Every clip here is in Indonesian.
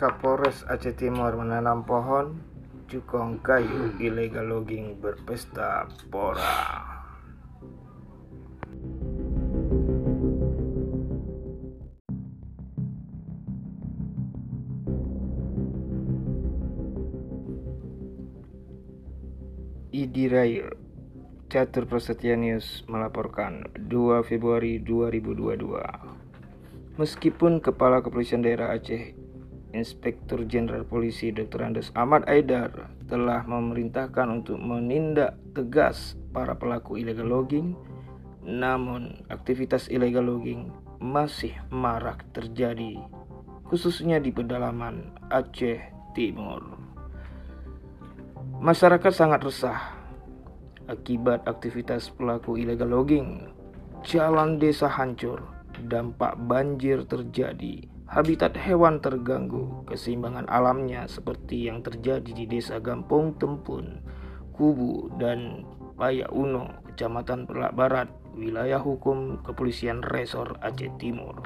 Kapolres Aceh Timur menanam pohon cukong kayu illegal logging berpesta pora. Idirail Catur Prasetya News melaporkan 2 Februari 2022 Meskipun Kepala Kepolisian Daerah Aceh Inspektur Jenderal Polisi Dr. Andes Ahmad Aidar telah memerintahkan untuk menindak tegas para pelaku illegal logging namun aktivitas illegal logging masih marak terjadi khususnya di pedalaman Aceh Timur. Masyarakat sangat resah akibat aktivitas pelaku illegal logging. Jalan desa hancur, dampak banjir terjadi, habitat hewan terganggu, keseimbangan alamnya seperti yang terjadi di desa Gampung Tempun, Kubu, dan Paya Uno, Kecamatan Perlak Barat, wilayah hukum Kepolisian Resor Aceh Timur.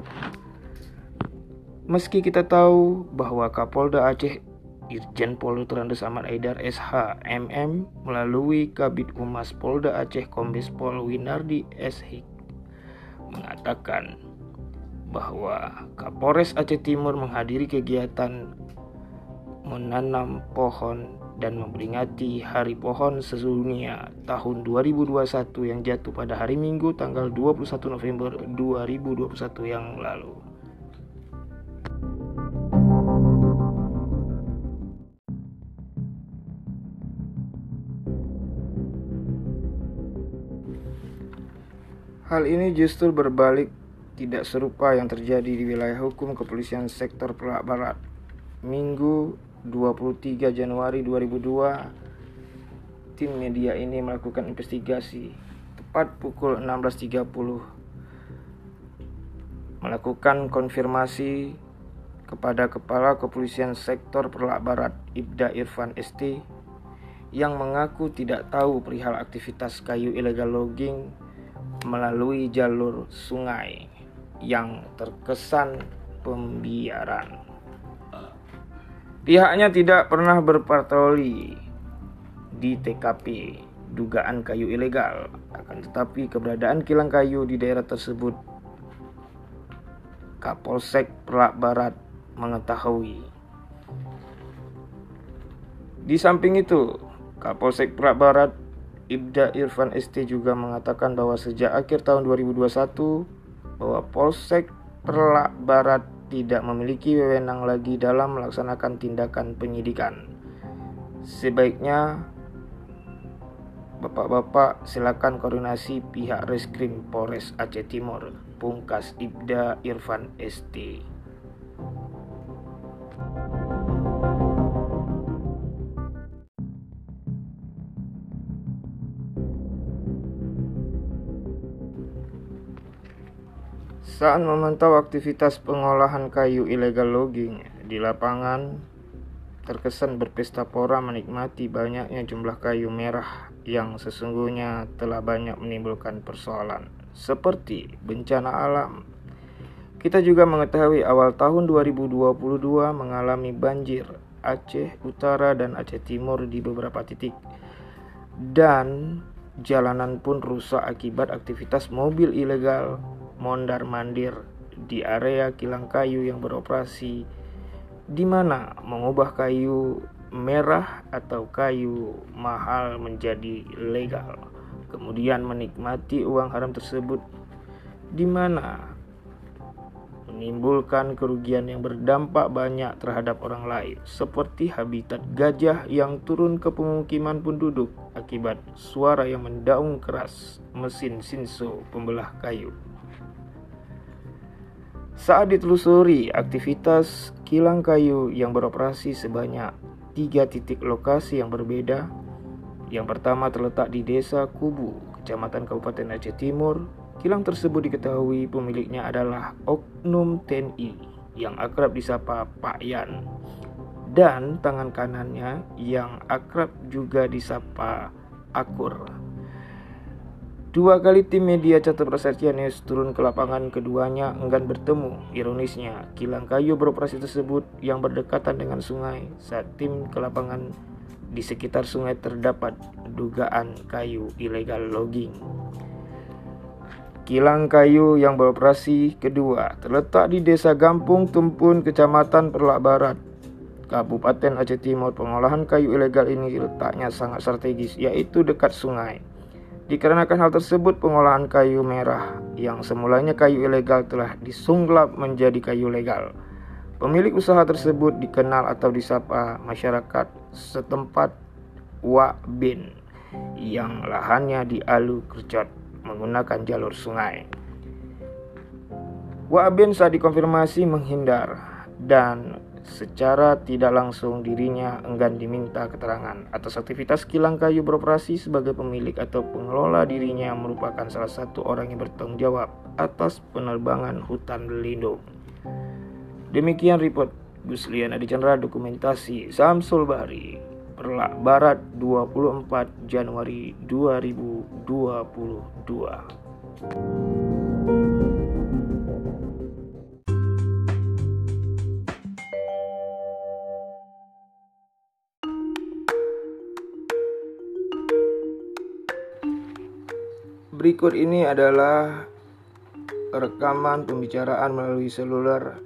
Meski kita tahu bahwa Kapolda Aceh Irjen Pol Terandes Ahmad Aidar SH MM melalui Kabit Humas Polda Aceh Kombes Pol Winardi SH mengatakan bahwa Kapolres Aceh Timur menghadiri kegiatan menanam pohon dan memperingati Hari Pohon Sedunia tahun 2021 yang jatuh pada hari Minggu tanggal 21 November 2021 yang lalu. Hal ini justru berbalik tidak serupa yang terjadi di wilayah hukum kepolisian sektor Pelak Barat. Minggu 23 Januari 2002, tim media ini melakukan investigasi tepat pukul 16.30 melakukan konfirmasi kepada Kepala Kepolisian Sektor Perlak Barat Ibda Irfan ST yang mengaku tidak tahu perihal aktivitas kayu ilegal logging melalui jalur sungai yang terkesan pembiaran. Pihaknya tidak pernah berpatroli di TKP dugaan kayu ilegal, akan tetapi keberadaan kilang kayu di daerah tersebut Kapolsek Pelak Barat mengetahui. Di samping itu, Kapolsek Pelak Barat Ibda Irfan ST juga mengatakan bahwa sejak akhir tahun 2021 bahwa Polsek Perlak Barat tidak memiliki wewenang lagi dalam melaksanakan tindakan penyidikan. Sebaiknya Bapak-bapak silakan koordinasi pihak Reskrim Polres Aceh Timur, Pungkas Ibda Irfan ST. Saat memantau aktivitas pengolahan kayu ilegal logging di lapangan, terkesan berpesta pora menikmati banyaknya jumlah kayu merah yang sesungguhnya telah banyak menimbulkan persoalan, seperti bencana alam. Kita juga mengetahui awal tahun 2022 mengalami banjir Aceh Utara dan Aceh Timur di beberapa titik. Dan jalanan pun rusak akibat aktivitas mobil ilegal mondar-mandir di area kilang kayu yang beroperasi. Di mana mengubah kayu merah atau kayu mahal menjadi legal. Kemudian menikmati uang haram tersebut. Di mana menimbulkan kerugian yang berdampak banyak terhadap orang lain seperti habitat gajah yang turun ke pemukiman penduduk akibat suara yang mendaung keras mesin sinso pembelah kayu saat ditelusuri aktivitas kilang kayu yang beroperasi sebanyak tiga titik lokasi yang berbeda. Yang pertama terletak di Desa Kubu, Kecamatan Kabupaten Aceh Timur. Kilang tersebut diketahui pemiliknya adalah Oknum TNI yang akrab disapa Pak Yan dan tangan kanannya yang akrab juga disapa Akur. Dua kali tim media Catat Prasetya News turun ke lapangan keduanya enggan bertemu. Ironisnya, kilang kayu beroperasi tersebut yang berdekatan dengan sungai saat tim ke lapangan di sekitar sungai terdapat dugaan kayu ilegal logging. Kilang kayu yang beroperasi kedua terletak di Desa Gampung Tumpun, Kecamatan Perlak Barat, Kabupaten Aceh Timur. Pengolahan kayu ilegal ini letaknya sangat strategis, yaitu dekat sungai. Dikarenakan hal tersebut, pengolahan kayu merah yang semulanya kayu ilegal telah disunglap menjadi kayu legal. Pemilik usaha tersebut dikenal atau disapa masyarakat setempat Wak Bin yang lahannya di Alu Kercot menggunakan jalur sungai. Wak Bin saat dikonfirmasi menghindar dan Secara tidak langsung dirinya enggan diminta keterangan atas aktivitas kilang kayu beroperasi sebagai pemilik atau pengelola dirinya merupakan salah satu orang yang bertanggung jawab atas penerbangan hutan lindung. Demikian report Guslian Adi Chandra dokumentasi Samsul Bahri Perlak Barat 24 Januari 2022. Berikut ini adalah rekaman pembicaraan melalui seluler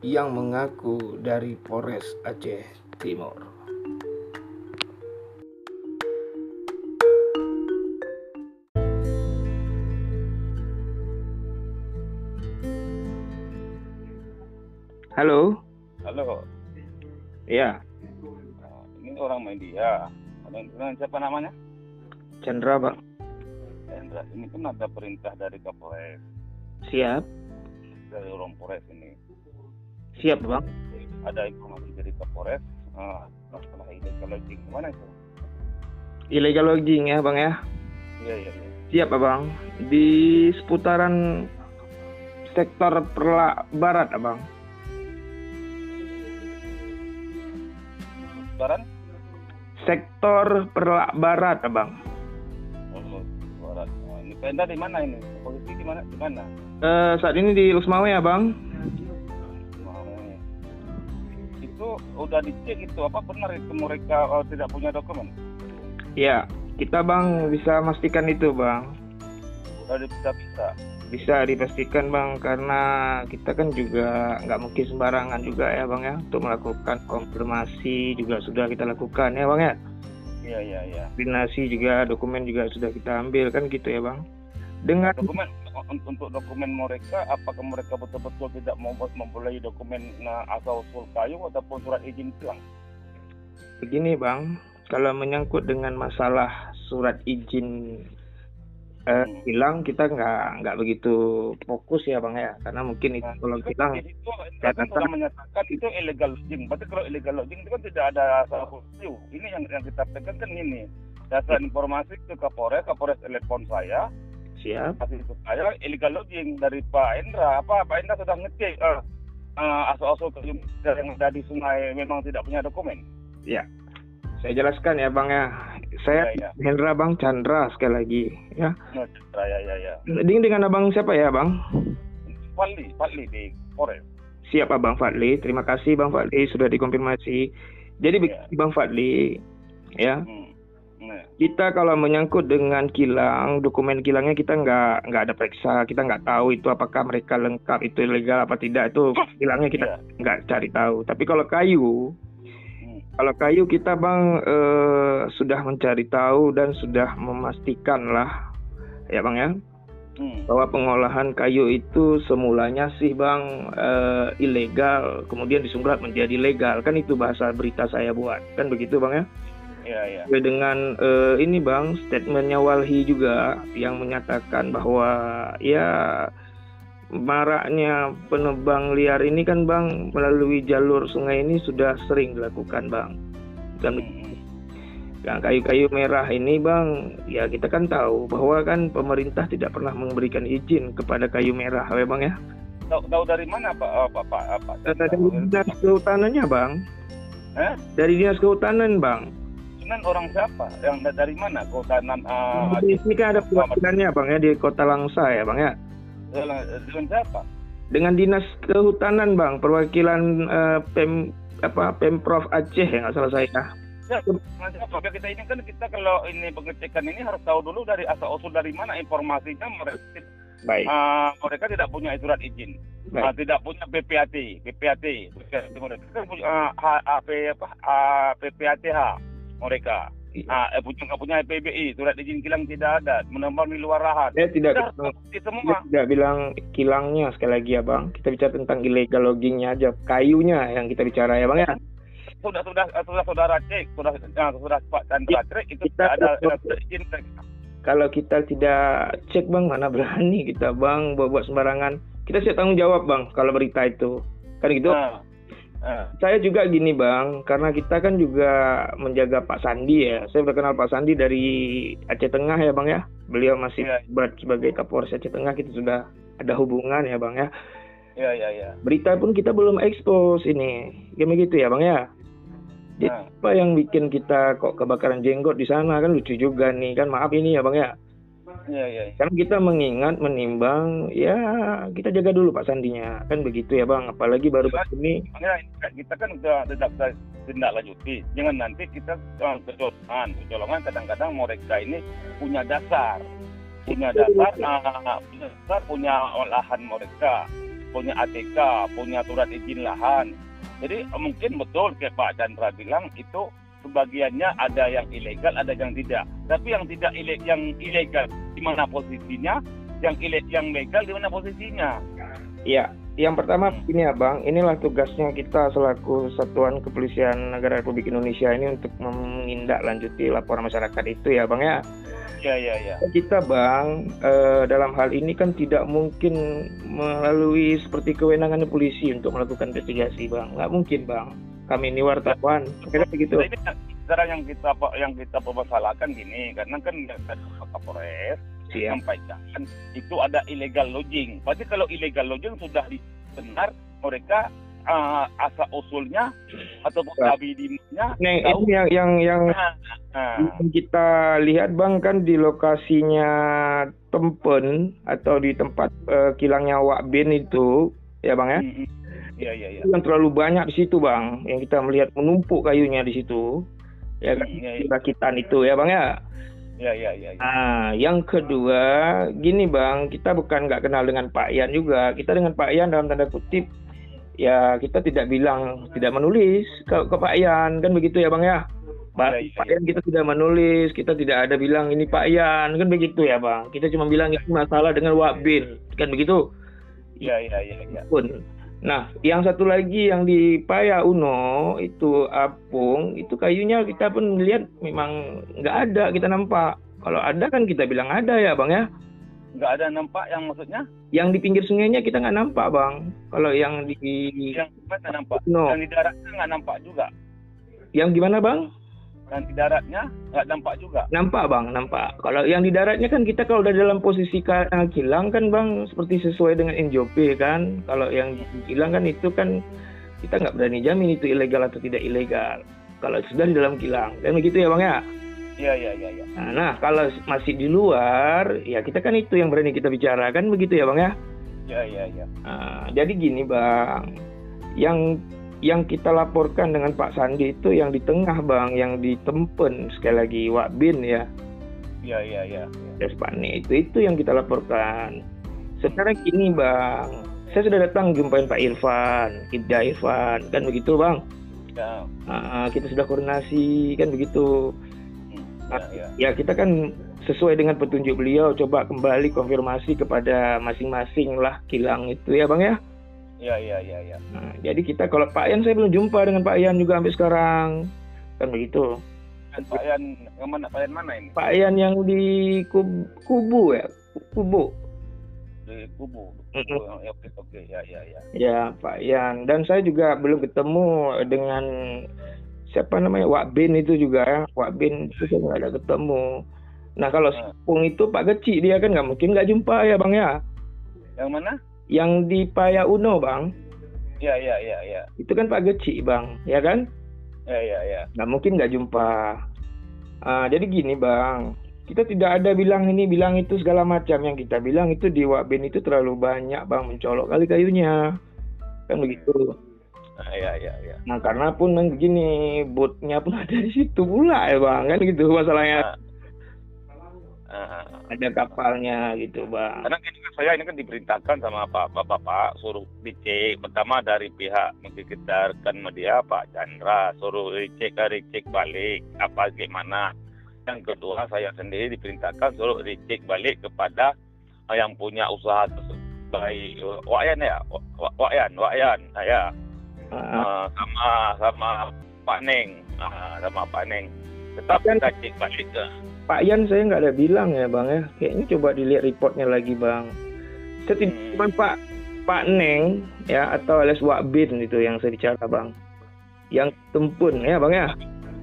yang mengaku dari Polres Aceh Timur. Halo. Halo. Iya. Ini orang media. Dengan siapa namanya? Chandra, Pak ini kan ada perintah dari Kapolres. Siap. Dari orang Polres ini. Siap bang. Ada informasi dari Kapolres uh, masalah illegal logging gimana itu? Illegal logging ya bang ya? Iya iya. iya. Siap bang. Di seputaran sektor Perla Barat abang. Barat? Sektor Perla Barat abang. Penda di mana ini? Polisi di mana? Di mana? Uh, saat ini di Lusmawe ya, Bang. Itu udah dicek itu apa benar itu mereka uh, tidak punya dokumen? Ya, kita Bang bisa memastikan itu, Bang. Udah bisa bisa. Bisa dipastikan Bang karena kita kan juga nggak mungkin sembarangan juga ya Bang ya untuk melakukan konfirmasi juga sudah kita lakukan ya Bang ya. Iya iya iya. Koordinasi juga dokumen juga sudah kita ambil kan gitu ya Bang dengan dokumen untuk dokumen mereka apakah mereka betul-betul tidak mau memulai dokumen nah, asal usul kayu ataupun surat izin hilang begini bang kalau menyangkut dengan masalah surat izin eh, hmm. hilang kita nggak nggak begitu fokus ya bang ya karena mungkin itu nah, kalau hilang itu kan sudah menyatakan itu illegal logging berarti kalau illegal logging itu kan tidak ada usul ini yang yang kita pegang kan ini dasar informasi ke Kapolres Kapolres telepon saya Siap. Tapi itu saya illegal logging dari Pak Endra. Apa Pak Endra sudah ngecek uh, uh, asal-asal yang ada di sungai memang tidak punya dokumen? Ya. Saya jelaskan ya Bang ya. Saya ya, ya. Hendra Bang Chandra sekali lagi ya. Oh, Chandra ya ya ya. Ding dengan Abang siapa ya Bang? Fadli, Fadli di Polres. Siap Bang Fadli. Terima kasih Bang Fadli sudah dikonfirmasi. Jadi ya. Bang Fadli ya. Hmm kita kalau menyangkut dengan kilang, dokumen kilangnya kita nggak nggak ada periksa, kita nggak tahu itu apakah mereka lengkap itu legal apa tidak itu kilangnya kita yeah. nggak cari tahu. Tapi kalau kayu. Kalau kayu kita bang eh, sudah mencari tahu dan sudah memastikan lah, ya bang ya, hmm. bahwa pengolahan kayu itu semulanya sih bang eh, ilegal, kemudian disunggrat menjadi legal kan itu bahasa berita saya buat kan begitu bang ya? ya, ya. dengan uh, ini bang statementnya Walhi juga yang menyatakan bahwa ya maraknya penebang liar ini kan bang melalui jalur sungai ini sudah sering dilakukan bang. Dan yang kayu-kayu merah ini bang ya kita kan tahu bahwa kan pemerintah tidak pernah memberikan izin kepada kayu merah ya bang ya. Tahu, tahu dari mana pak? Oh, pak pak, pak, pak dari dinas kehutanannya bang. Eh? dari dinas kehutanan bang. Pimpinan orang siapa? Yang da- dari mana? Kota nan uh, Di sini kan ada perwakilannya bang ya di Kota Langsa ya bang ya. Dengan, dengan siapa? Dengan dinas kehutanan bang, perwakilan eh, pem apa pemprov Aceh ya nggak salah saya. Ya? Ya, kita ini kan kita kalau ini pengecekan ini harus tahu dulu dari asal usul dari mana informasinya mereka Baik. uh, mereka tidak punya surat izin. Uh, Baik. tidak punya PPAT, PPAT, PPAT mereka punya uh, H- AP apa uh, PPATH mereka. Iya. Ah, eh, punya nggak punya PBI, surat izin kilang tidak ada, menambah di luar lahan. Saya tidak Sudah, itu saya semua. tidak bilang kilangnya sekali lagi ya bang. Kita bicara tentang illegal loggingnya aja, kayunya yang kita bicara ya bang ya. Sudah sudah sudah saudara cek, sudah ah, sudah Pak Chandra cek itu Kita- tidak ada surat izin. Kalau kita tidak cek bang, mana berani kita bang buat, buat sembarangan. Kita siap tanggung jawab bang kalau berita itu. Kan gitu. Ah, ah, Saya juga gini bang, karena kita kan juga menjaga Pak Sandi ya. Saya berkenal Pak Sandi dari Aceh Tengah ya bang ya. Beliau masih Iya. berat sebagai Kapolres Aceh Tengah. Kita sudah ada hubungan ya bang ya. ya ya ya. Berita pun kita belum ekspos ini. Kayak begitu ya bang ya. Jadi Ah, apa yang bikin kita kok kebakaran jenggot di sana kan lucu juga nih kan maaf ini ya bang ya. Ya ya. ya. Karena kita mengingat menimbang ya kita jaga dulu Pak Sandinya kan begitu ya bang. Apalagi baru baru ini kita kan sudah tidak bisa tindak lanjuti. Jangan nanti kita uh, kecolongan. Kecolongan kadang-kadang mereka ini punya dasar. Punya dasar, uh, punya dasar, punya lahan mereka. Punya ATK, punya surat izin lahan. Jadi mungkin betul kayak Pak Chandra bilang itu sebagiannya ada yang ilegal, ada yang tidak. Tapi yang tidak ile yang ilegal di mana posisinya, yang ile yang legal di mana posisinya. Ya, yang pertama Hmm. ini ya Bang, inilah tugasnya kita selaku Satuan Kepolisian Negara Republik Indonesia ini untuk menindaklanjuti laporan masyarakat itu ya Bang ya. Ya ya ya. Kita Bang, eh, dalam hal ini kan tidak mungkin melalui seperti kewenangan polisi untuk melakukan investigasi Bang. Nggak mungkin Bang. Kami ini wartawan, kira begitu. Nah, ini sekarang yang kita yang kita permasalahkan gini, karena kan ada Kapolres Siap. sampaikan itu ada illegal lodging. Berarti kalau illegal lodging sudah benar mereka uh, asal usulnya atau Ya. kabinetnya Nah, tahu. ini yang yang yang Nah, nah, yang kita lihat Bang kan di lokasinya Tempen atau di tempat eh, kilangnya Wak Bin itu ya Bang ya. mm, mm. Iya iya iya. Itu yang terlalu banyak di situ Bang, yang kita melihat menumpuk kayunya di situ. Ya kan Iya di rakitan itu ya Bang ya. iya iya iya. iya. Nah, yang kedua, gini Bang, kita bukan nggak kenal dengan Pak Ian juga. Kita dengan Pak Ian dalam tanda kutip, ya kita tidak bilang tidak menulis ke, ke Pak Ian, kan begitu ya Bang ya. Ba- Iya, iya, Pak Ian kita tidak menulis, kita tidak ada bilang ini Pak Ian, kan begitu ya Bang. Kita cuma bilang ini masalah dengan Wak Bin, kan begitu. Iya iya iya iya. pun. Nah, yang satu lagi yang di Paya Uno itu apung, itu kayunya kita pun lihat memang nggak ada kita nampak. Kalau ada kan kita bilang ada ya bang ya. Nggak ada nampak yang maksudnya Yang di pinggir sungainya kita nggak nampak bang. Kalau yang di yang mana nampak? no, Yang di daratnya nggak nampak juga. yang gimana bang? Yang di daratnya nggak nampak juga. Nampak bang, nampak. Kalau yang di daratnya kan kita kalau udah dalam posisi eh, kilang kan bang, seperti sesuai dengan NJOP kan. Kalau yang kilang kan itu kan kita nggak berani jamin itu ilegal atau tidak ilegal. Kalau sudah di dalam kilang, kan begitu ya bang ya. Iya iya iya iya. Nah, nah, kalau masih di luar, ya kita kan itu yang berani kita bicarakan begitu ya bang ya. Iya iya iya. Nah, jadi gini bang, yang yang kita laporkan dengan Pak Sandi itu yang di tengah bang, yang di Tempen sekali lagi Wak Bin ya. Iya iya iya. Despani itu itu yang kita laporkan. Sekarang gini bang, saya sudah datang jumpain Pak Irfan, Ibda Irfan, kan begitu bang. Ya. Ah, kita sudah koordinasi kan begitu. Iya iya. Ya kita kan sesuai dengan petunjuk beliau coba kembali konfirmasi kepada masing-masing lah kilang itu ya bang ya. Iya iya iya iya. Nah, jadi kita kalau Pak Ian saya belum jumpa dengan Pak Ian juga sampai sekarang kan begitu. Dan Pak Yan yang mana Pak Yan mana ini? Pak Ian yang di Kub- Kubu ya, Kubu. Di kubu. Mm-mm. Oh, ya, Oke oke ya ya ya. Ya Pak Ian dan saya juga belum ketemu dengan siapa namanya Wak Bin itu juga ya Wak Bin itu saya nggak ada ketemu. Nah kalau Ah. Sepung itu Pak Geci dia kan nggak mungkin nggak jumpa ya bang ya. Yang mana? Yang di Paya Uno bang, Iya iya iya iya. itu kan Pak Geci bang, ya kan? Iya iya iya. Nggak mungkin nggak jumpa. Ah, jadi gini bang, kita tidak ada bilang ini bilang itu segala macam yang kita bilang itu di Wakben itu terlalu banyak bang mencolok kali kayunya kan begitu. Ah, iya iya iya. Nah karena pun yang begini botnya pun ada di situ pula ya bang kan gitu masalahnya. Ah, Ada kapalnya gitu bang. Karena ini kan saya ini kan diperintahkan sama Pak Bapak suruh dicek. Pertama dari pihak rekan media Pak Chandra suruh dicek dicek balik apa gimana. Yang kedua saya sendiri diperintahkan suruh dicek balik kepada yang punya usaha baik Wakyan ya? Wa- Wakyan Wakyan Ah, ya Ah, Ah, sama sama Pak Neng. Ah, sama Pak Neng. Tetap kita cek balik ke. Pak Yan saya nggak ada bilang ya bang ya. Kayaknya coba dilihat reportnya lagi bang. Cuma Pak Pak Neng ya atau alias Wak Bin itu yang saya bicara bang. Yang tempun ya bang ya.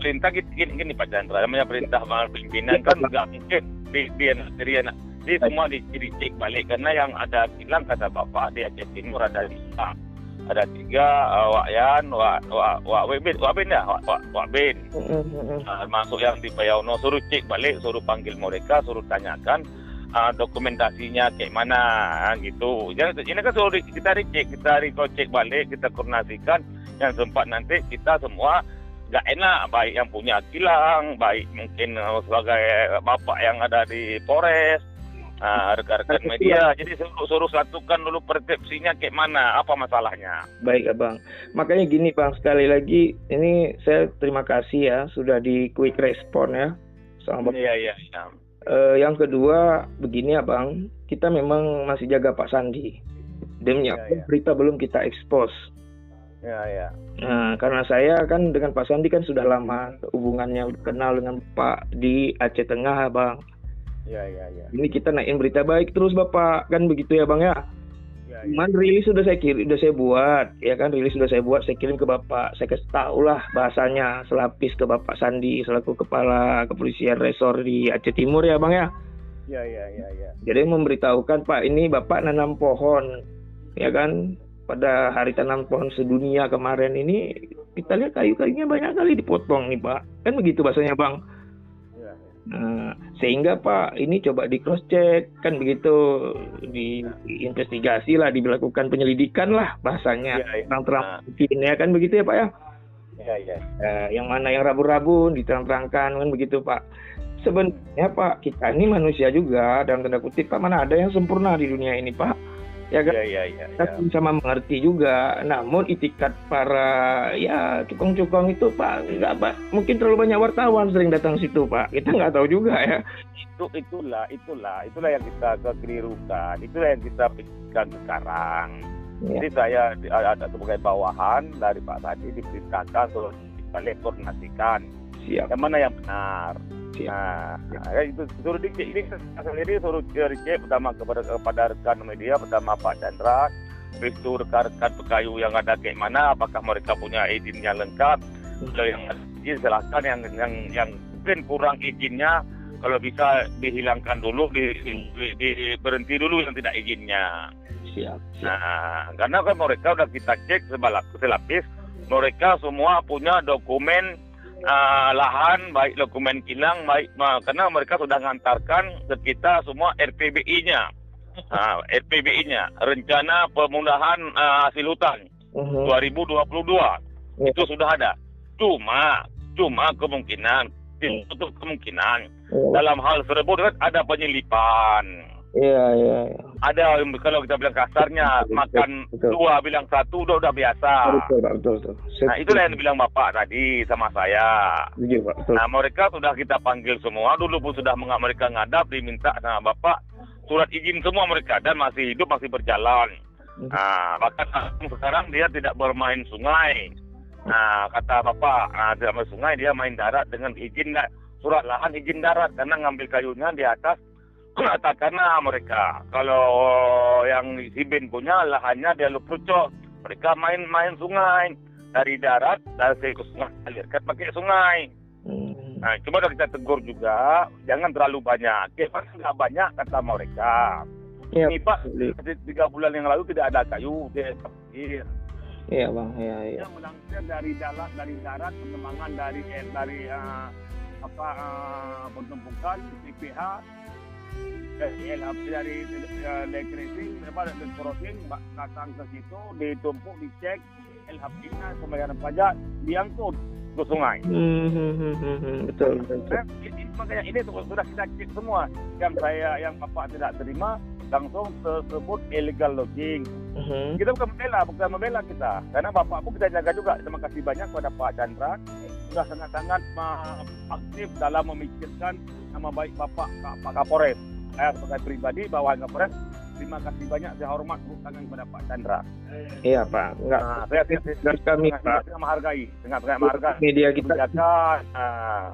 perintah gini, gini, Pak Chandra. Namanya perintah mahal pimpinan kan nggak mungkin. Di di di, di semua di, dicek balik. Karena yang ada bilang kata bapak di Aceh Timur ada lima. Ada tiga uh, Wak Yan Wak Wak Wak Bin. Wak Bin ya? Wak Wak, Wak Bin. Mm, mm, mm. uh, masuk yang di Payauno suruh cek balik suruh panggil mereka suruh tanyakan uh, dokumentasinya kayak mana ah, gitu. Jadi ini kan di- kita dicek kita cek balik kita koordinasikan. Yang sempat nanti kita semua gak enak baik yang punya kilang baik mungkin uh, sebagai bapak yang ada di Polres uh, rekan-rekan media. jadi suruh suruh satukan dulu persepsinya kayak mana apa masalahnya. Baik abang. Makanya gini bang sekali lagi ini saya terima kasih ya sudah di quick respon ya. Sama bapak. iya iya iya Eh, yang kedua begini abang kita memang masih jaga Pak Sandi. Demi apa iya. berita belum kita expose. iya iya Nah, karena saya kan dengan Pak Sandi kan sudah lama hubungannya kenal dengan Pak di Aceh Tengah, Bang. iya iya iya Ini kita naikin berita baik terus, Bapak. Kan begitu ya, Bang ya? Iya. Cuman rilis sudah saya kirim, sudah saya buat, ya kan? Rilis sudah saya buat, saya kirim ke Bapak. Saya kasih tahu lah bahasanya selapis ke Bapak Sandi selaku kepala kepolisian resor di Aceh Timur ya, Bang ya. Iya iya iya iya. Jadi memberitahukan Pak ini Bapak nanam pohon, ya kan? Pada hari tanam pohon sedunia kemarin ini kita lihat kayu-kayunya banyak kali dipotong nih Pak. Kan begitu bahasanya Bang. Nah, sehingga Pak ini coba di cross check kan begitu diinvestigasi lah, dilakukan penyelidikan lah bahasanya Iya, iya. terang-terang Nah. ya kan begitu ya Pak ya. Iya iya. Eh, yang mana yang rabu-rabu diterang-terangkan kan begitu Pak. Sebenarnya Pak kita ini manusia juga dalam tanda kutip Pak mana ada yang sempurna di dunia ini Pak. Ya kan Iya iya iya. kita pun sama mengerti juga. Namun itikat para ya cukong-cukong itu Pak nggak Pak mungkin terlalu banyak wartawan sering datang situ Pak. Kita nggak tahu juga ya. Itu itulah itulah itulah yang kita kekelirukan. Itulah yang kita pikirkan sekarang. Ya. Jadi saya ada sebagai bawahan dari Pak Sadi diperintahkan suruh balik koordinasikan Siap. yang mana yang benar. Nah, nah, itu suruh dicek ini sendiri suruh dicek pertama kepada kepada rekan media pertama Pak Chandra, habis itu rekan-rekan pekayu yang ada kayak mana, apakah mereka punya izinnya lengkap? Kalau yang izin silahkan yang yang yang mungkin kurang izinnya kalau bisa dihilangkan dulu, di, di, di- berhenti dulu yang tidak izinnya. Siap. Siap. Nah, karena kan mereka udah kita cek sebalap selapis, mereka semua punya dokumen ah, lahan, baik dokumen kilang, baik ma- karena mereka sudah mengantarkan ke kita semua RPBI-nya. Nah, RPBI-nya, rencana pemudahan ah, hasil hutan Mhm. 2022 Ya. itu sudah ada. Cuma, cuma kemungkinan, untuk kemungkinan Iya, dalam hal tersebut kan ada penyelipan Iya, iya. iya. ada yang kalau kita bilang kasarnya Betul, makan betul. dua bilang satu udah udah biasa. Betul, Pak. Betul, betul. Nah itulah yang dibilang bapak tadi sama saya. Pak. Betul. Nah mereka sudah kita panggil semua dulu pun sudah mereka ngadap diminta sama bapak surat izin semua mereka dan masih hidup masih berjalan. Nah bahkan sekarang dia tidak bermain sungai. Nah kata bapak nah, tidak main sungai dia main darat dengan izin surat lahan izin darat karena ngambil kayunya di atas katakanlah mereka. Kalau yang si Ben punya lahannya dia luprucok mereka main-main sungai. Dari darat dari ke sungai alirkan pakai sungai. Hmm. nah udah kita tegur juga. Jangan terlalu banyak. Ya kan nggak banyak kata mereka. Iya, ini pak tiga bulan yang lalu tidak ada kayu dia pikir Iya, Bang. Iya, iya. dia melangsir dari darat dari darat pengembangan dari eh, dari eh, apa uh, penumpukan PPH dari LHP dari uh, elektrisi apa dari crossing datang ke situ ditumpuk dicek LHP-nya pembayaran pajak diangkut ke sungai. Hmm, hmm, hmm, betul betul. Nah, ini, makanya ini sudah kita cek semua yang saya yang bapak tidak terima langsung tersebut illegal logging. Mhm. Kita bukan membela, bukan membela kita. Karena bapak pun kita jaga juga. Terima kasih banyak kepada Pak Chandra. Sudah sangat-sangat uh, aktif dalam memikirkan nama baik bapak Kak- Pak Kapolres. Saya sebagai pribadi bawahan Kapolres, terima kasih banyak. Saya hormat tepuk tangan kepada Pak Chandra. Iya Pak, enggak. Nah, saya, saya, saya, Dan kami sangat, Pak, sangat menghargai, sangat sangat menghargai. media kita Kebijakan. Nah,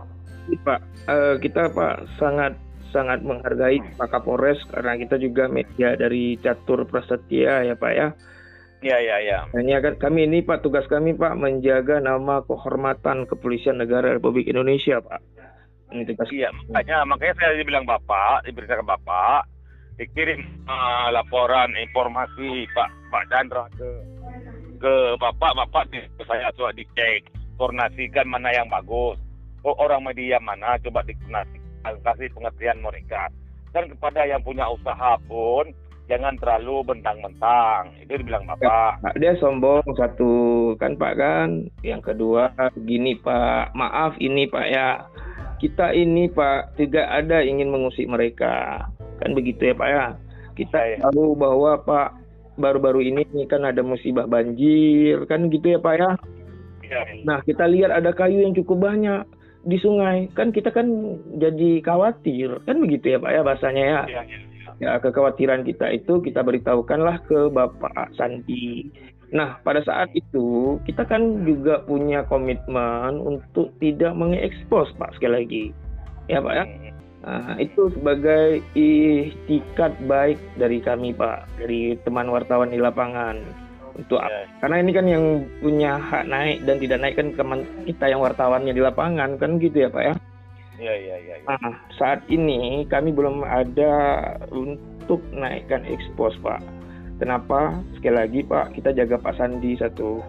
Pak, eh, kita Pak sangat sangat menghargai Pak Kapolres karena kita juga media dari Catur Prasetya ya Pak ya. ya, ya, ya. Hanya kan kami ini Pak tugas kami Pak menjaga nama kehormatan Kepolisian Negara Republik Indonesia Pak. Ini tugas. Iya, makanya makanya saya dibilang bapak, diberitakan bapak, dikirim uh, laporan informasi Pak Pak Chandra ke ke bapak, bapak di, saya coba dicek, koordinasikan mana yang bagus, oh, orang media mana coba dikoordinasikan, kasih pengertian mereka. Dan kepada yang punya usaha pun jangan terlalu bentang-bentang. Itu dibilang bapak. Pak, dia sombong satu kan Pak kan. Yang kedua gini Pak, maaf ini Pak ya. Kita ini Pak tidak ada ingin mengusik mereka. Kan begitu ya Pak ya. Kita Iya, iya. tahu bahwa Pak baru-baru ini kan ada musibah banjir kan gitu ya Pak ya. Iya, Nah, kita lihat ada kayu yang cukup banyak di sungai. Kan kita kan jadi khawatir. Kan begitu ya Pak ya bahasanya ya. iya, iya. Ya, kekhawatiran kita itu kita beritahukanlah ke Bapak Sandi. Nah, pada saat itu kita kan juga punya komitmen untuk tidak mengekspos Pak sekali lagi. Ya Pak ya. Nah, itu sebagai ikhtikat baik dari kami Pak, dari teman wartawan di lapangan. Untuk Iya, karena ini kan yang punya hak naik dan tidak naik kan teman kita yang wartawannya di lapangan kan gitu ya Pak ya. iya, iya, iya. iya. Nah, saat ini kami belum ada untuk naikkan ekspos, Pak. Kenapa? Sekali lagi, Pak, kita jaga Pak Sandi satu.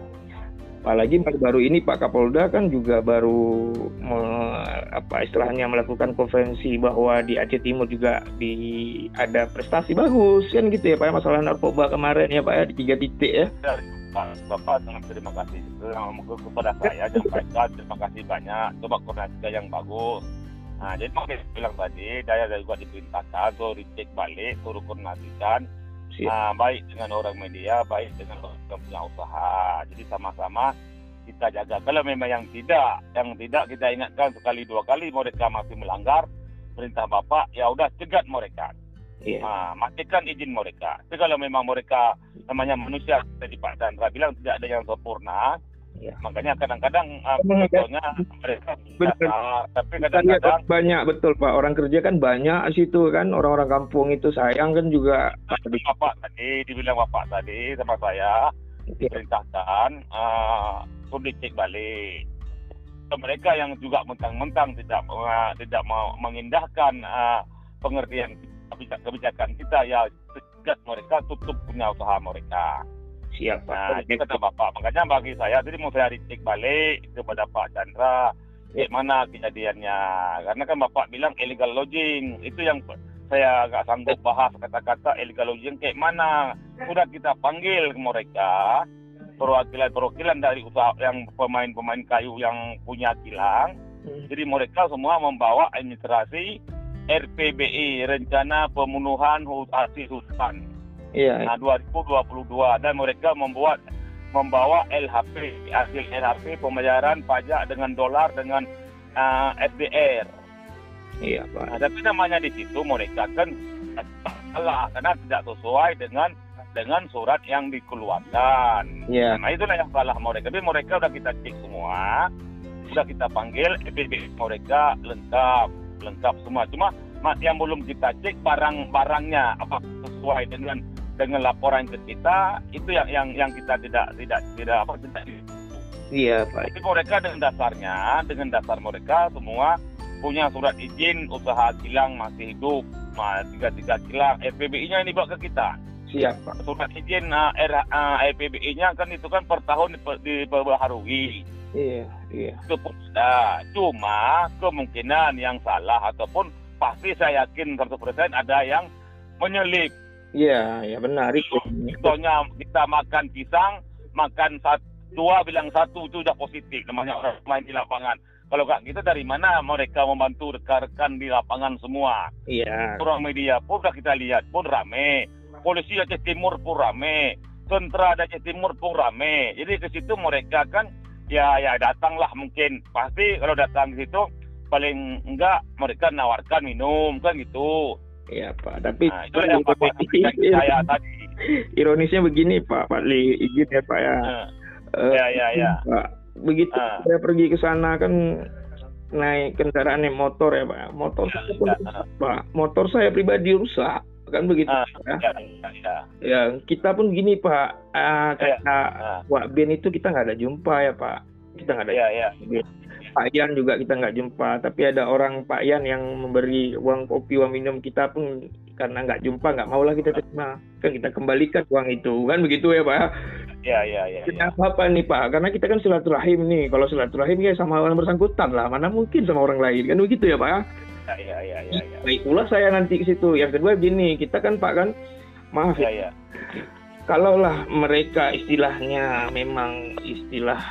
Apalagi baru-baru ini Pak Kapolda kan juga baru me- apa istilahnya melakukan konferensi bahwa di Aceh Timur juga di ada prestasi bagus kan gitu ya Pak ya, masalah narkoba kemarin ya Pak ya di tiga titik ya. dari Pak Bapak sangat terima kasih Ke- kepada saya sampaikan terima kasih banyak coba koordinasi yang bagus nah jadi makanya bilang tadi saya juga diperintahkan untuk dicek balik suruh koordinasikan. Nah, baik dengan orang media baik dengan orang yang punya usaha jadi sama-sama kita jaga kalau memang yang tidak yang tidak kita ingatkan sekali dua kali mereka masih melanggar perintah bapak ya udah cegat mereka Iya. Nah, matikan izin mereka. Tapi kalau memang mereka namanya manusia tadi Pak Chandra bilang tidak ada yang sempurna, Iya. makanya kadang-kadang uh, contohnya mereka Benar. dasar, tapi kadang-kadang banyak betul Pak orang kerja kan banyak di situ kan orang-orang kampung itu sayang kan juga bapak tadi dibilang bapak tadi sama saya Iya. perintahkan uh, untuk dicek balik. Mereka yang juga mentang-mentang tidak uh, tidak mau mengindahkan uh, pengertian kebijak- kebijakan kita ya cegat mereka tutup punya usaha mereka. Siap Nah, Pak. itu kata Bapak. Makanya bagi saya, tadi mau saya dicek balik kepada Pak Chandra, Ya. gimana kejadiannya. Karena kan Bapak bilang illegal lodging. Itu yang saya agak sanggup bahas kata-kata illegal lodging kayak mana. Sudah kita panggil ke mereka, perwakilan-perwakilan dari usaha yang pemain-pemain kayu yang punya kilang. Hmm. Jadi mereka semua membawa administrasi RPBI, Rencana Pemenuhan Hasil Hutan. Iya. Nah, 2022 dan mereka membuat membawa LHP hasil LHP pembayaran pajak dengan dolar dengan uh, FDR. Iya Pak. Nah, tapi namanya di situ mereka kan salah karena tidak sesuai dengan dengan surat yang dikeluarkan. Iya. Nah, itulah yang salah mereka. Tapi mereka udah kita cek semua, sudah kita panggil FPB mereka lengkap, lengkap semua. Cuma ma- yang belum kita cek barang-barangnya apa sesuai dengan dengan laporan ke kita itu yang yang yang kita tidak tidak tidak apa tidak Iya Pak. tapi mereka dengan dasarnya dengan dasar mereka semua punya surat izin usaha kilang masih hidup tiga tiga kilang FPBI-nya ini bawa ke kita Siap Pak. surat izin uh, R, uh, FPBI-nya kan itu kan per tahun diper- diperbaharui Iya, iya. Itu pun ada. Cuma kemungkinan yang salah ataupun pasti saya yakin 100% ada yang menyelip. Iya, ya benar itu. Contohnya kita makan pisang, makan satu, dua bilang satu itu sudah positif namanya orang main di lapangan. Kalau nggak gitu dari mana mereka membantu rekan-rekan di lapangan semua? Iya. Orang media pun sudah kita lihat pun rame. Polisi Aceh Timur pun rame. Tentara Aceh Timur pun rame. Jadi ke situ mereka kan ya ya datanglah mungkin. Pasti kalau datang ke situ paling enggak mereka nawarkan minum kan gitu. Iya Pak, tapi Nah, itu yang Bapak sampaikan ke saya tadi. ironisnya begini Pak, Pak Li izin ya Pak ya. Eh, Ya, ya, ya. Pak, begitu Ah. saya pergi ke sana kan naik kendaraan yang motor ya Pak. Motor Ya, saya pun ya, rusak, Pak. Motor saya pribadi rusak kan begitu Ah, ya. ya, ya, ya. Ya, kita pun gini Pak, Ya. kata Ah, Wak Ben itu kita nggak ada jumpa ya Pak. Kita nggak ada ya, ya. Pak Yan juga kita nggak jumpa, tapi ada orang Pak Yan yang memberi uang kopi, uang minum kita pun karena nggak jumpa nggak maulah kita terima, kan kita kembalikan uang itu, kan begitu ya Pak? Ya, ya, ya, ya. Kenapa apa nih Pak? Karena kita kan silaturahim nih, kalau silaturahim ya sama orang bersangkutan lah, mana mungkin sama orang lain, kan begitu ya Pak? Ya, ya, ya, ya, ya. Baik pula saya nanti ke situ. Yang kedua gini, kita kan Pak kan, maaf Ya, ya, ya. kalaulah mereka istilahnya memang istilah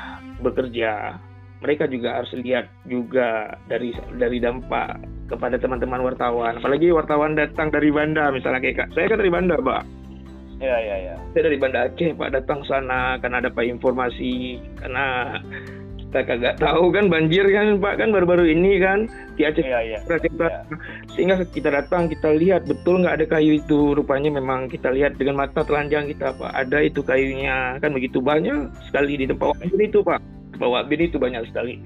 bekerja, mereka juga harus lihat juga dari dari dampak kepada teman-teman wartawan. Apalagi wartawan datang dari Banda, misalnya kayak Kak. Saya kan dari Banda, Pak. Ya, ya, ya. Saya dari Banda Aceh, Pak datang sana karena dapat informasi karena kita kagak tahu kan banjir kan Pak kan baru-baru ini kan di Aceh Ya, ya. kita sehingga kita datang kita lihat betul nggak ada kayu itu rupanya memang kita lihat dengan mata telanjang kita pak ada itu kayunya kan begitu banyak sekali di tempat Bin itu pak Wak Bin itu banyak sekali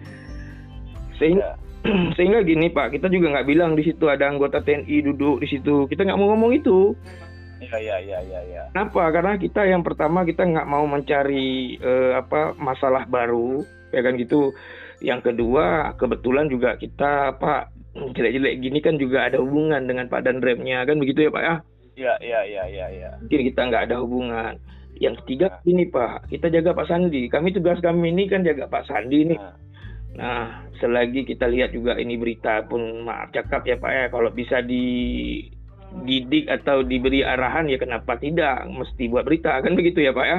sehingga sehingga gini pak kita juga nggak bilang di situ ada anggota TNI duduk di situ kita nggak mau ngomong itu Ya, ya, ya, ya, ya. Kenapa? Karena kita yang pertama kita nggak mau mencari eh, apa masalah baru, ya kan gitu. Yang kedua kebetulan juga kita Pak jelek-jelek gini kan juga ada hubungan dengan Pak dan remnya kan begitu ya Pak ya. Ya, ya, ya, ya, ya. Mungkin kita nggak ada hubungan. Yang ketiga gini Pak, kita jaga Pak Sandi. Kami tugas kami ini kan jaga Pak Sandi nih. Nah, Nah, selagi kita lihat juga ini berita pun maaf cakap ya Pak ya, kalau bisa dididik atau diberi arahan ya kenapa tidak mesti buat berita kan begitu ya Pak ya?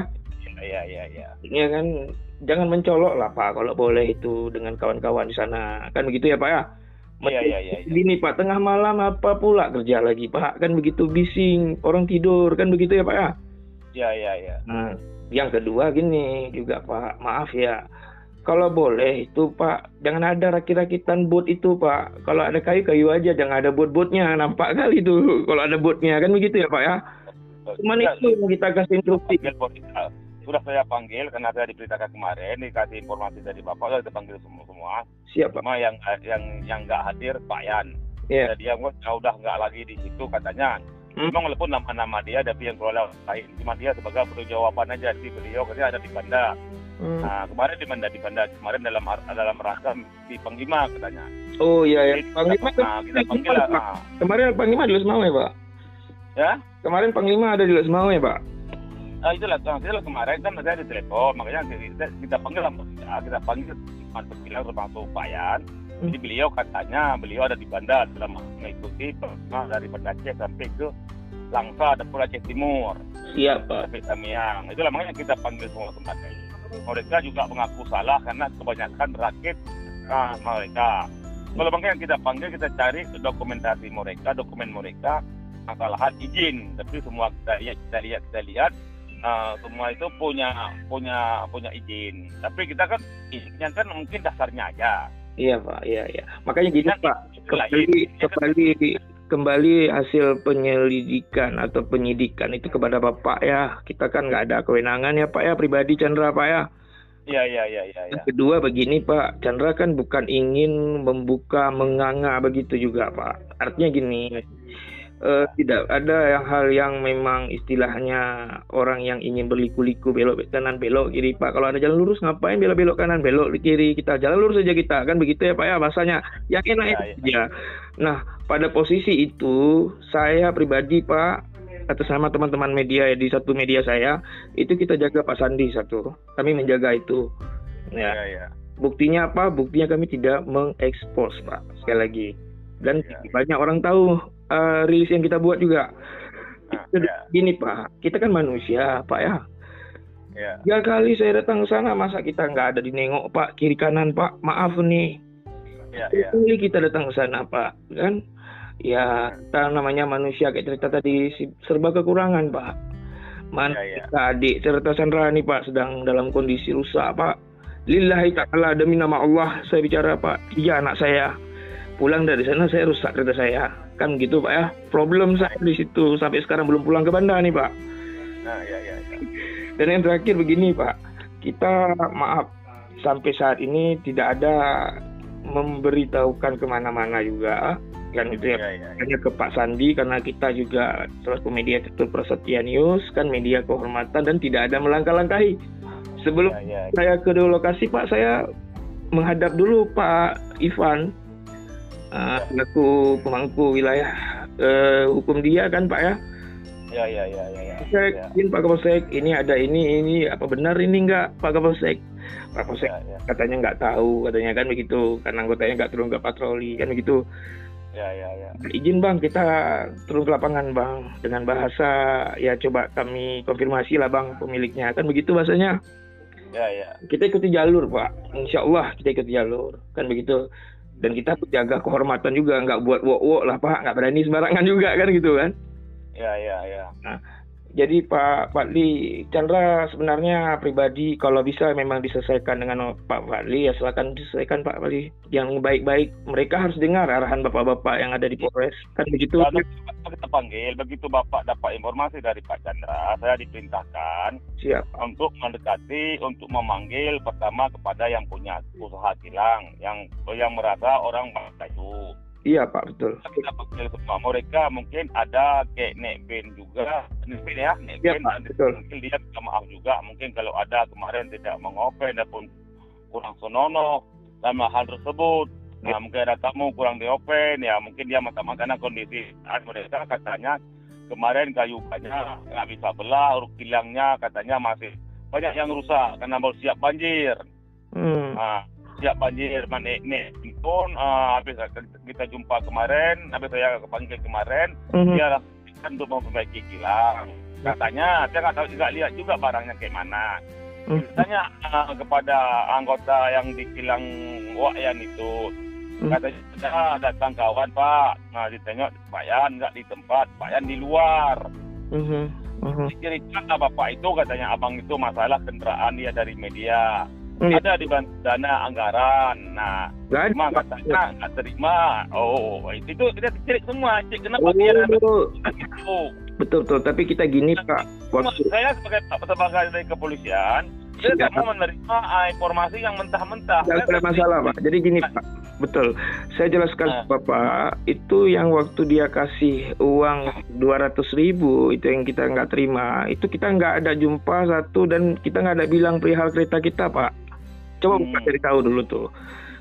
ya, ya, ya. Ya kan jangan mencolok lah Pak kalau boleh itu dengan kawan-kawan di sana kan begitu ya Pak ya? Iya, iya, iya, iya. Gini Pak, tengah malam apa pula kerja lagi Pak? Kan begitu bising, orang tidur kan begitu ya Pak ya? Ya, ya, ya. Nah, yang kedua gini juga Pak, maaf ya. Kalau boleh itu Pak, jangan ada rakit-rakitan bot itu Pak. Kalau ada kayu-kayu aja, jangan ada bot-botnya. Nampak kali itu kalau ada botnya kan begitu ya Pak ya. Cuman Ya, itu yang kita kasih instruksi. Sudah saya panggil karena saya diberitakan kemarin dikasih informasi dari bapak sudah dipanggil semua semua. Siap Pak. Cuma yang yang yang nggak hadir Pak Yan. Iya. Jadi yang udah nggak lagi di situ katanya. Hmm. Memang walaupun nama-nama dia tapi yang kelola lain. Cuma dia sebagai jawaban aja di beliau katanya ada di Banda. Hmm. Nah kemarin di Banda di Banda kemarin dalam dalam rangka di Panglima katanya. Oh iya ya. Panglima nah, kita panggil nah. Kemarin Panglima di Los Mau ya Pak. Ya? Kemarin Panglima ada di Los Mau ya Pak. Ah, itulah, nah, itulah kemarin kan saya di telepon, makanya kita, kita panggil lah, ya, kita panggil masuk bilang termasuk Pak Yan. Hmm. Jadi beliau katanya beliau ada di Banda dalam mengikuti perjalanan dari Banda Aceh sampai ke Langsa dan Pulau Aceh Timur Siap Pak. sampai Tamiang. Itulah makanya kita panggil semua tempatnya. Mereka juga mengaku salah karena kebanyakan rakit ah, mereka. Kalau makanya kita panggil kita cari dokumentasi mereka, dokumen mereka kesalahan izin. Tapi semua kita lihat, kita lihat, kita lihat ah, semua itu punya punya punya izin. Tapi kita kan izinnya kan mungkin dasarnya aja. Iya Pak, iya iya. Makanya gini Pak, kembali. Ya kembali kembali hasil penyelidikan atau penyidikan itu kepada Bapak ya. Kita kan nggak ada kewenangan ya Pak ya pribadi Chandra Pak ya. Iya iya iya iya. Ya. Kedua begini Pak, Chandra kan bukan ingin membuka menganga begitu juga Pak. Artinya gini, eh, tidak ada yang hal yang memang istilahnya orang yang ingin berliku-liku belok kanan belok kiri Pak. Kalau ada jalan lurus ngapain belok-belok kanan belok kiri kita jalan lurus saja kita kan begitu ya Pak ya bahasanya. Yang enak Ya, itu ya. Nah pada posisi itu saya pribadi Pak atas nama teman-teman media di satu media saya itu kita jaga Pak Sandi satu kami menjaga itu ya Iya iya. buktinya apa buktinya kami tidak mengekspos pak sekali lagi dan ya. banyak orang tahu uh, rilis yang kita buat juga nah, ya. gini pak kita kan manusia pak ya Ya. Tiga kali saya datang ke sana, masa kita nggak ada di nengok Pak kiri kanan Pak, maaf nih. Ya, ya. Kali kita datang ke sana Pak, kan? Ya, kita namanya manusia kayak cerita tadi serba kekurangan Pak. Man, ya, ya. adik serta Sandra nih Pak sedang dalam kondisi rusak Pak. Lillahi ta'ala demi nama Allah saya bicara Pak. Iya anak saya pulang dari sana saya rusak kereta saya. Kan gitu Pak ya. Problem saya di situ sampai sekarang belum pulang ke Banda nih Pak. Nah, ya, ya, ya. Dan yang terakhir begini Pak, kita maaf sampai saat ini tidak ada memberitahukan ke mana-mana juga kan itu ya, ya, ya, ya. hanya ke Pak Sandi karena kita juga selaku media Ketua Prasetya News kan media kehormatan dan tidak ada melangkah-langkahi sebelum ya, ya, ya. saya ke lokasi Pak saya menghadap dulu Pak Ivan uh, selaku pemangku wilayah uh, hukum dia kan Pak ya Ya, ya, ya, ya. ya. Saya ya. Pak Kapolsek, ini ada ini, ini apa benar ini enggak Pak Kapolsek? Pak Kapolsek ya, ya. katanya nggak tahu, katanya kan begitu, karena anggotanya nggak turun ke patroli kan begitu. Ya, ya, ya. Izin bang, kita turun ke lapangan bang dengan bahasa ya coba kami konfirmasi lah bang pemiliknya kan begitu bahasanya. Ya, ya. Kita ikuti jalur pak, Insya Allah kita ikuti jalur kan begitu. Dan kita jaga kehormatan juga, nggak buat wok-wok lah pak, nggak berani sembarangan juga kan gitu kan. Ya, ya, ya. Nah, jadi Pak Fadli Chandra sebenarnya pribadi kalau bisa memang diselesaikan dengan Pak Fadli ya silakan diselesaikan Pak Fadli. Yang baik-baik mereka harus dengar arahan bapak-bapak yang ada di Polres. Kan begitu. Lalu kita panggil? Begitu bapak dapat informasi dari Pak Chandra saya diperintahkan siap. untuk mendekati untuk memanggil pertama kepada yang punya usaha kilang yang yang merasa orang itu Iya Pak betul. Kita panggil semua mereka mungkin ada kayak Nek Ben juga, Nek Ben ya, Nek iya, Pak, betul. mungkin dia minta maaf juga, mungkin kalau ada kemarin tidak mengopen ataupun kurang senonoh sama hal tersebut. Nah, ya. mungkin ada tamu kurang di open ya, mungkin dia mata karena kondisi mereka katanya kemarin kayu banyak nggak bisa belah, urut kilangnya katanya masih banyak yang rusak karena baru siap banjir. Hmm. Nah, siap banjir mana nek pun uh, habis kita jumpa kemarin habis saya panggil kemarin mm-hmm. dia kan untuk memperbaiki kilang katanya saya nggak tahu juga lihat juga barangnya kayak mana mm-hmm. tanya uh, kepada anggota yang di kilang Wakyan itu mm-hmm. katanya ah, datang kawan pak nah ditengok Pak Yan nggak di tempat Pak Yan di luar mm-hmm. Mm-hmm. cerita bapak itu katanya abang itu masalah kendaraan dia dari media Hmm. Ada di dana anggaran. Nah, Gak cuma katanya nggak terima. Oh, itu itu kita cek semua. Cek kenapa oh. dia gitu. Betul betul. Tapi kita gini nah, Pak. Waktu... Saya sebagai sebagai dari kepolisian, saya tidak mau menerima uh, informasi yang mentah-mentah. Tidak ada masalah Pak. Jadi gini Pak. Betul. Saya jelaskan nah. Bapak, itu yang waktu dia kasih uang 200 ribu, itu yang kita nggak terima. Itu kita nggak ada jumpa satu dan kita nggak ada bilang perihal kereta kita Pak. Coba hmm. cari tahu dulu tuh.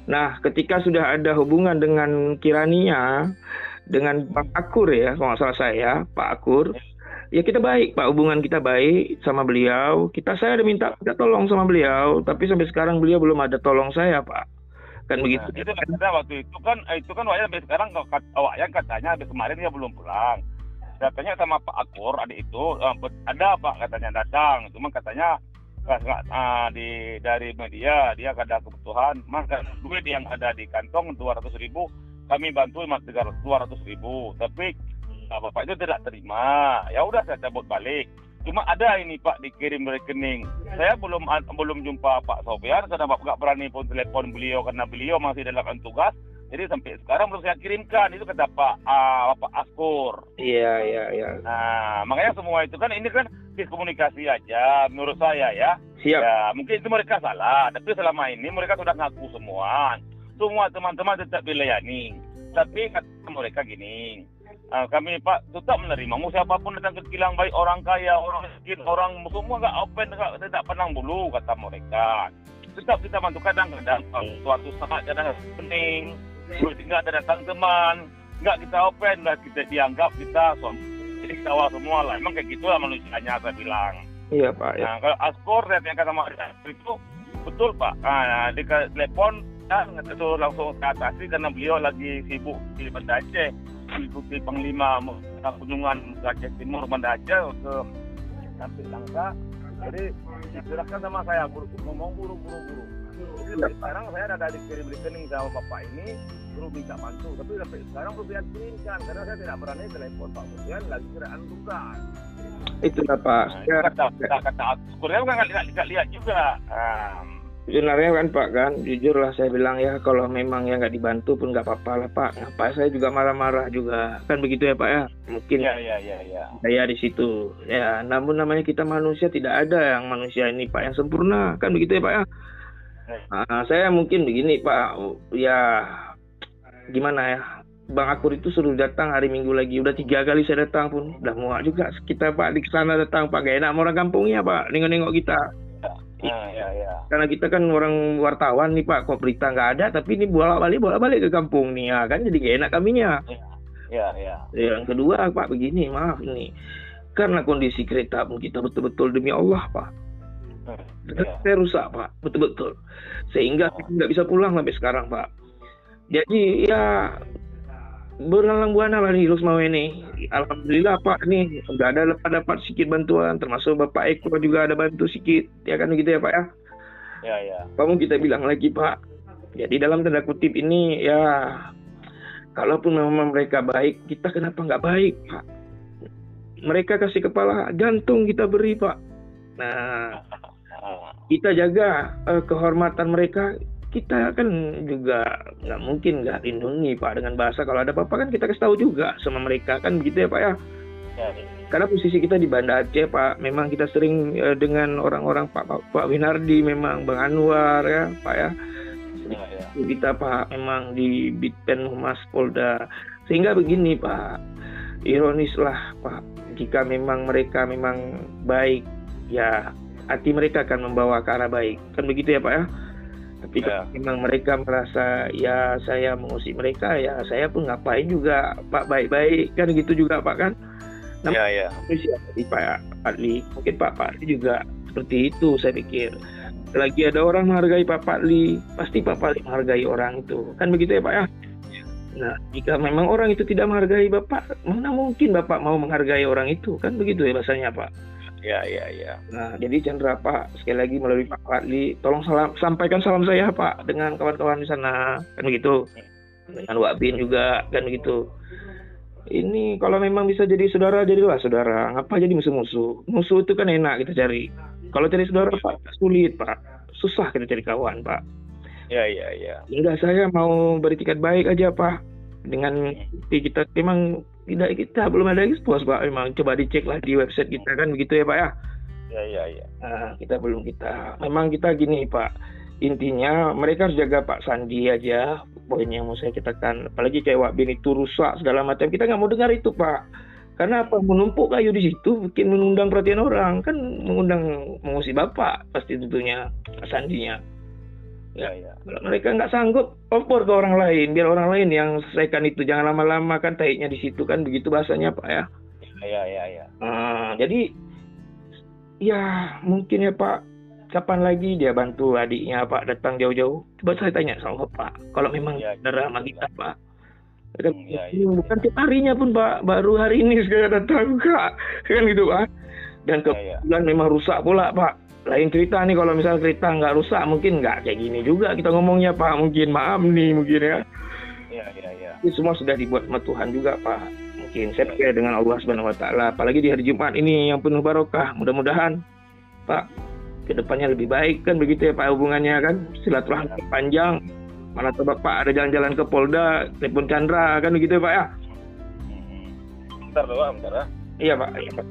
Nah, ketika sudah ada hubungan dengan Kirania, dengan Pak Akur ya, kalau nggak salah saya, Pak Akur, ya kita baik, Pak hubungan kita baik sama beliau. Kita saya ada minta kita tolong sama beliau, tapi sampai sekarang beliau belum ada tolong saya, Pak. Kan nah, begitu. Itu kan waktu itu kan itu kan Wayan sampai sekarang Wayan katanya habis kemarin dia belum pulang. Katanya sama Pak Akur adik itu eh, ada Pak katanya datang, cuma katanya uh, di dari media dia ada kebutuhan. Maka duit yang ada di kantong dua ratus ribu kami bantu mas tiga dua ratus ribu. Tapi uh, bapak itu tidak terima. Ya udah saya cabut balik. Cuma ada ini pak dikirim rekening. Saya belum belum jumpa pak Sofian karena bapak nggak berani pun telepon beliau karena beliau masih dalam tugas jadi sampai sekarang belum saya kirimkan itu kata Pak uh, Pak Askur. Iya iya iya. Nah makanya semua itu kan ini kan komunikasi aja menurut saya ya. Siap. Ya mungkin itu mereka salah tapi selama ini mereka sudah ngaku semua. Semua teman-teman tetap dilayani. Tapi kata mereka gini, uh, kami Pak tetap menerima mau siapa pun datang ke kilang baik orang kaya orang miskin orang semua nggak open nggak tidak pandang bulu kata mereka tetap kita bantu kadang-kadang suatu saat kadang penting tinggal ada datang teman nggak kita open lah kita dianggap kita jadi ketawa semua lah emang kayak gitulah manusianya saya bilang iya pak ya. nah kalau askor yang kata sama itu betul Pak. Ah, di telepon kan itu langsung ke atas karena beliau lagi sibuk di Banda Aceh mengikuti Panglima Kunjungan Aceh Timur Banda Aceh ke sampai Langka. Jadi diserahkan sama saya buru, ngomong buru-buru sekarang saya ada dikirim rekening sama bapak ini, suruh minta bantu. Tapi sampai sekarang belum kirimkan karena saya tidak berani telepon Pak Budian lagi keraan tugas. Itulah Pak. Nah, itu kata kata, kata Korea kan nggak lihat, lihat juga. Um, sebenarnya kan Pak kan jujur lah saya bilang ya kalau memang ya nggak dibantu pun nggak apa-apa lah Pak. Pak saya juga marah-marah juga. Kan begitu ya Pak ya? Mungkin ya ya ya ya. saya di situ. Ya namun namanya kita manusia tidak ada yang manusia ini Pak yang sempurna. Kan begitu ya Pak ya nah, saya mungkin begini Pak ya gimana ya Bang Akur itu suruh datang hari Minggu lagi. Udah tiga kali saya datang pun. Udah muak juga. Kita Pak di sana datang Pak. Gak enak orang kampungnya Pak. Nengok-nengok kita. Ya, ya, ya. Karena kita kan orang wartawan nih Pak, kok berita nggak ada, tapi ini bolak-balik bolak-balik ke kampung nih ya kan jadi gak enak kaminya. Ya, ya. Yang kedua Pak begini, maaf ini karena kondisi kereta pun kita betul-betul demi Allah Pak. Ya. Saya rusak Pak, betul-betul. Sehingga kita nggak bisa pulang sampai sekarang Pak. Jadi ya berlalang buana lah nih mau ini. Alhamdulillah Pak nih udah ada dapat dapat sedikit bantuan termasuk Bapak Eko juga ada bantu sedikit ya kan gitu ya Pak ya. Ya ya. Kamu kita bilang lagi Pak. Jadi dalam tanda kutip ini ya kalaupun memang mereka baik kita kenapa nggak baik Pak? Mereka kasih kepala jantung kita beri Pak. Nah kita jaga uh, kehormatan mereka kita kan juga nggak mungkin nggak lindungi Pak dengan bahasa kalau ada apa-apa kan kita kasih tahu juga sama mereka kan begitu ya Pak ya. ya, ya. Karena posisi kita di Banda Aceh Pak, memang kita sering uh, dengan orang-orang Pak, Pak Pak Winardi, memang Bang Anwar ya Pak ya. ya, ya. Kita Pak memang di Bitpen Humas Polda sehingga begini Pak, ironis lah Pak, jika memang mereka memang baik ya hati mereka akan membawa ke arah baik kan begitu ya Pak ya. Tapi ya. memang mereka merasa ya saya mengusik mereka ya saya pun ngapain juga Pak baik-baik kan gitu juga Pak kan. Nah, ya ya. Pak Adli mungkin Pak Adli juga seperti itu saya pikir. Lagi ada orang menghargai Pak Adli pasti Pak Adli menghargai orang itu kan begitu ya Pak ya. Nah, jika memang orang itu tidak menghargai Bapak, mana mungkin Bapak mau menghargai orang itu? Kan begitu ya bahasanya, Pak. Ya, ya, ya. Nah, jadi Chandra Pak, sekali lagi melalui Pak Fadli, tolong salam, sampaikan salam saya Pak dengan kawan-kawan di sana, kan begitu. Dengan Wak Bin juga, kan begitu. Ini kalau memang bisa jadi saudara, jadilah saudara. Ngapa jadi musuh-musuh? Musuh itu kan enak kita cari. Kalau cari saudara Pak, sulit Pak. Susah kita cari kawan Pak. Ya, ya, ya. Enggak, saya mau beritikat baik aja Pak. Dengan kita memang tidak kita belum ada ekspos pak. Memang coba dicek lah di website kita kan begitu ya pak ya? Ya ya ya nah, kita belum kita. Memang kita gini pak. Intinya mereka harus jaga Pak Sandi aja. Poin yang mau saya katakan apalagi kayak Wak Bin itu rusak segala macam. Kita nggak mau dengar itu Pak. Karena apa? Menumpuk kayu di situ bikin mengundang perhatian orang. Kan mengundang mengusik bapak pasti tentunya Sandinya Ya, ya. Kalau mereka nggak sanggup, kompor ke orang lain, biar orang lain yang selesaikan itu. Jangan lama-lama kan taiknya di situ kan begitu bahasanya Pak ya. Ya, ya, ya. Nah, jadi ya mungkin ya Pak, kapan lagi dia bantu adiknya Pak datang jauh-jauh? Coba saya tanya sama Pak, kalau memang ya, darah ya, kita ya. Pak. Kan, ya, ya, bukan ya. tiap harinya pun Pak, baru hari ini saya datang Kak. Kan gitu Pak. Dan kebetulan ya, ya. memang rusak pula Pak lain cerita nih kalau misalnya cerita nggak rusak mungkin nggak kayak gini juga kita ngomongnya pak. Mungkin maaf nih mungkin ya. Ya ya ya ini semua sudah dibuat sama Tuhan juga pak. Mungkin saya percaya dengan Allah subhanahu wa taala apalagi di hari Jumat ini yang penuh barokah. Mudah-mudahan pak ke depannya lebih baik kan begitu ya pak hubungannya kan? Silaturahmi panjang. Mana tuh bapak ada jalan-jalan ke Polda telepon Chandra kan begitu ya pak ya? Bentar doang bentar ya iya pak. Iya pak